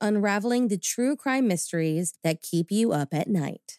unraveling the true crime mysteries that keep you up at night.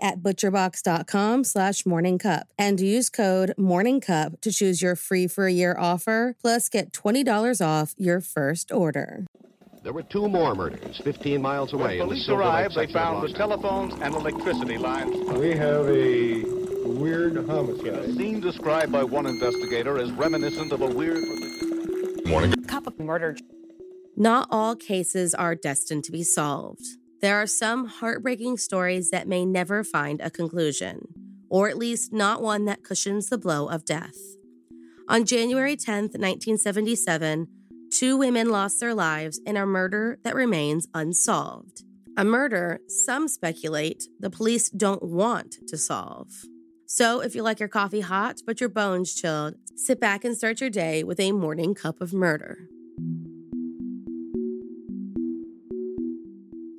at butcherbox.com slash morningcup and use code morningcup to choose your free for a year offer plus get $20 off your first order. There were two more murders 15 miles away. When in the police arrived, they found the telephones and electricity lines. We have a weird A homicide. scene described by one investigator as reminiscent of a weird. Morning. Cup of murder. Not all cases are destined to be solved. There are some heartbreaking stories that may never find a conclusion, or at least not one that cushions the blow of death. On January 10th, 1977, two women lost their lives in a murder that remains unsolved. A murder some speculate the police don't want to solve. So, if you like your coffee hot but your bones chilled, sit back and start your day with a morning cup of murder.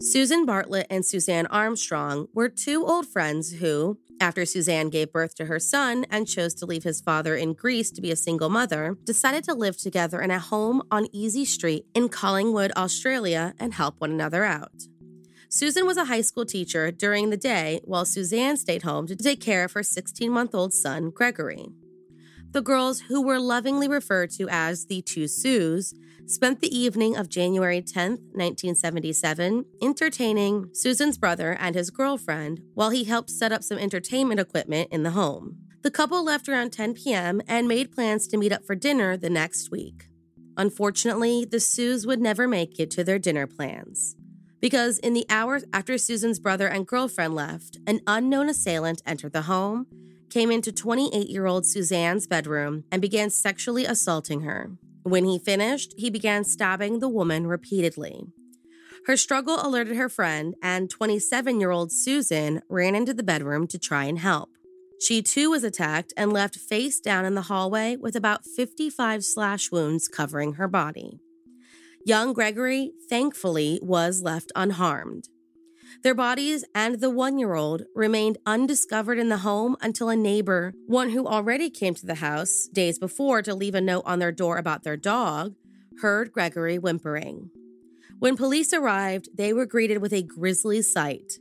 Susan Bartlett and Suzanne Armstrong were two old friends who, after Suzanne gave birth to her son and chose to leave his father in Greece to be a single mother, decided to live together in a home on Easey Street in Collingwood, Australia, and help one another out. Susan was a high school teacher during the day while Suzanne stayed home to take care of her 16 month old son, Gregory. The girls, who were lovingly referred to as the two Sues, spent the evening of January 10th, 1977, entertaining Susan's brother and his girlfriend while he helped set up some entertainment equipment in the home. The couple left around 10 p.m. and made plans to meet up for dinner the next week. Unfortunately, the Sues would never make it to their dinner plans. Because in the hours after Susan's brother and girlfriend left, an unknown assailant entered the home, came into 28 year old Suzanne's bedroom, and began sexually assaulting her. When he finished, he began stabbing the woman repeatedly. Her struggle alerted her friend, and 27 year old Susan ran into the bedroom to try and help. She too was attacked and left face down in the hallway with about 55 slash wounds covering her body. Young Gregory, thankfully, was left unharmed. Their bodies and the one year old remained undiscovered in the home until a neighbor, one who already came to the house days before to leave a note on their door about their dog, heard Gregory whimpering. When police arrived, they were greeted with a grisly sight.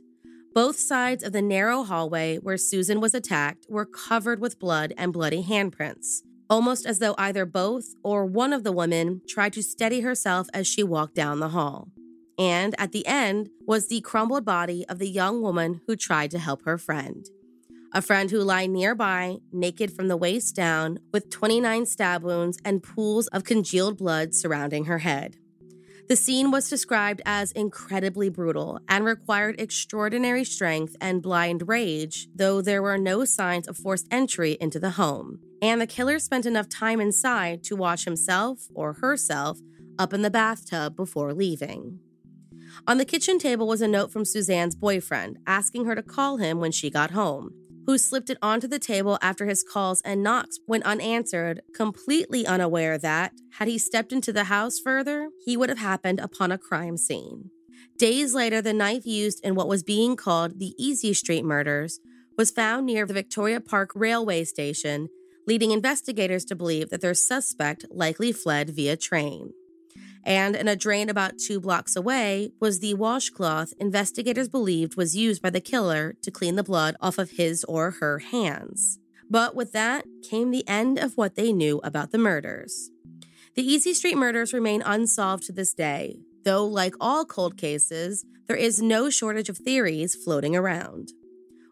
Both sides of the narrow hallway where Susan was attacked were covered with blood and bloody handprints, almost as though either both or one of the women tried to steady herself as she walked down the hall. And at the end was the crumbled body of the young woman who tried to help her friend. A friend who lay nearby, naked from the waist down, with 29 stab wounds and pools of congealed blood surrounding her head. The scene was described as incredibly brutal and required extraordinary strength and blind rage, though there were no signs of forced entry into the home. And the killer spent enough time inside to wash himself or herself up in the bathtub before leaving. On the kitchen table was a note from Suzanne's boyfriend asking her to call him when she got home who slipped it onto the table after his calls and knocks went unanswered, completely unaware that, had he stepped into the house further, he would have happened upon a crime scene. Days later, the knife used in what was being called the Easey Street murders was found near the Victoria Park railway station, leading investigators to believe that their suspect likely fled via train and in a drain about two blocks away was the washcloth investigators believed was used by the killer to clean the blood off of his or her hands. But with that came the end of what they knew about the murders. The Easey Street murders remain unsolved to this day, though, like all cold cases, there is no shortage of theories floating around.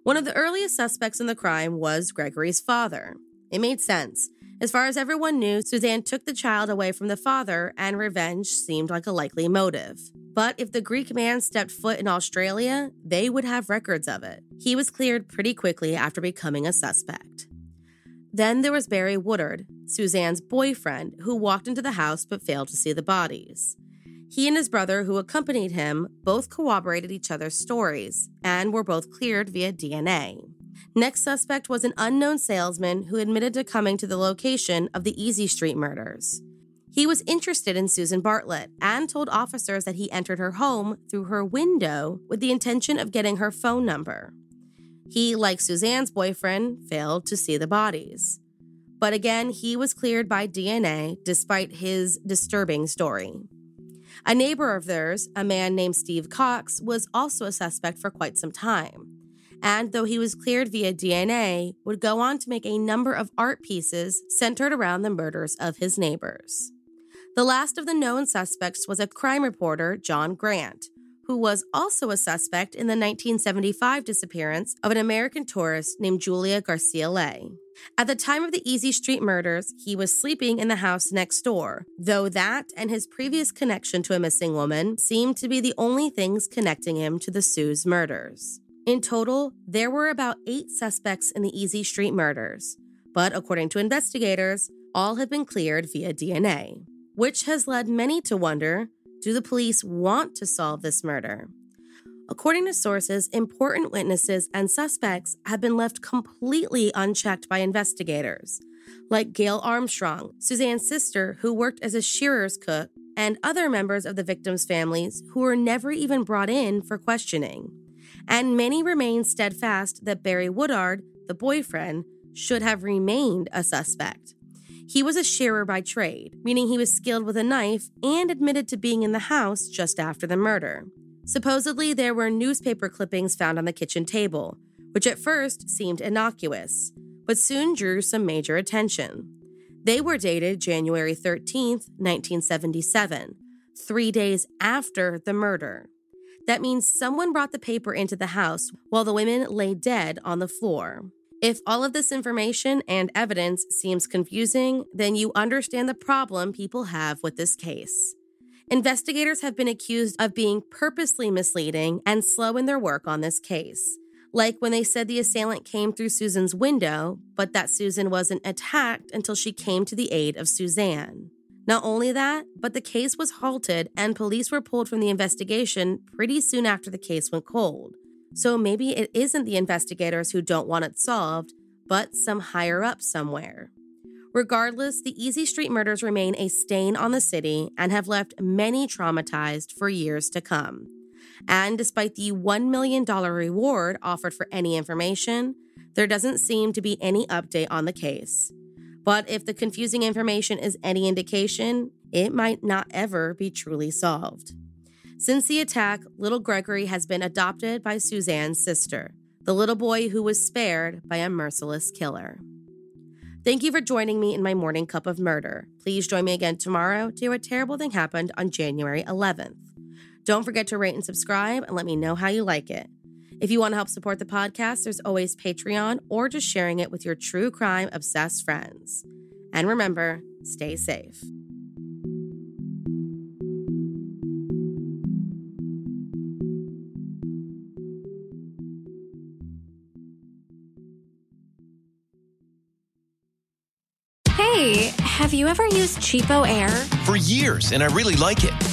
One of the earliest suspects in the crime was Gregory's father. It made sense. As far as everyone knew, Suzanne took the child away from the father, and revenge seemed like a likely motive. But if the Greek man stepped foot in Australia, they would have records of it. He was cleared pretty quickly after becoming a suspect. Then there was Barry Woodard, Suzanne's boyfriend, who walked into the house but failed to see the bodies. He and his brother, who accompanied him, both corroborated each other's stories and were both cleared via DNA. Next suspect was an unknown salesman who admitted to coming to the location of the Easey Street murders. He was interested in Susan Bartlett and told officers that he entered her home through her window with the intention of getting her phone number. He, like Suzanne's boyfriend, failed to see the bodies. But again, he was cleared by DNA despite his disturbing story. A neighbor of theirs, a man named Steve Cox, was also a suspect for quite some time and though he was cleared via DNA, would go on to make a number of art pieces centered around the murders of his neighbors. The last of the known suspects was a crime reporter, John Grant, who was also a suspect in the 1975 disappearance of an American tourist named Julia Garcia Ley. At the time of the Easey Street murders, he was sleeping in the house next door, though that and his previous connection to a missing woman seemed to be the only things connecting him to the Sue's murders. In total, there were about eight suspects in the Easey Street murders, but according to investigators, all have been cleared via DNA, which has led many to wonder do the police want to solve this murder? According to sources, important witnesses and suspects have been left completely unchecked by investigators, like Gail Armstrong, Suzanne's sister, who worked as a shearer's cook, and other members of the victims' families who were never even brought in for questioning and many remain steadfast that Barry Woodard, the boyfriend, should have remained a suspect. He was a shearer by trade, meaning he was skilled with a knife and admitted to being in the house just after the murder. Supposedly, there were newspaper clippings found on the kitchen table, which at first seemed innocuous, but soon drew some major attention. They were dated January 13th, 1977, three days after the murder. That means someone brought the paper into the house while the women lay dead on the floor. If all of this information and evidence seems confusing, then you understand the problem people have with this case. Investigators have been accused of being purposely misleading and slow in their work on this case. Like when they said the assailant came through Susan's window, but that Susan wasn't attacked until she came to the aid of Suzanne. Not only that, but the case was halted and police were pulled from the investigation pretty soon after the case went cold. So maybe it isn't the investigators who don't want it solved, but some higher up somewhere. Regardless, the Easey Street murders remain a stain on the city and have left many traumatized for years to come. And despite the $1 million reward offered for any information, there doesn't seem to be any update on the case. But if the confusing information is any indication, it might not ever be truly solved. Since the attack, little Gregory has been adopted by Suzanne's sister, the little boy who was spared by a merciless killer. Thank you for joining me in my morning cup of murder. Please join me again tomorrow to hear a terrible thing happened on January 11th. Don't forget to rate and subscribe and let me know how you like it. If you want to help support the podcast, there's always Patreon or just sharing it with your true crime obsessed friends. And remember, stay safe. Hey, have you ever used Cheapo Air? For years, and I really like it.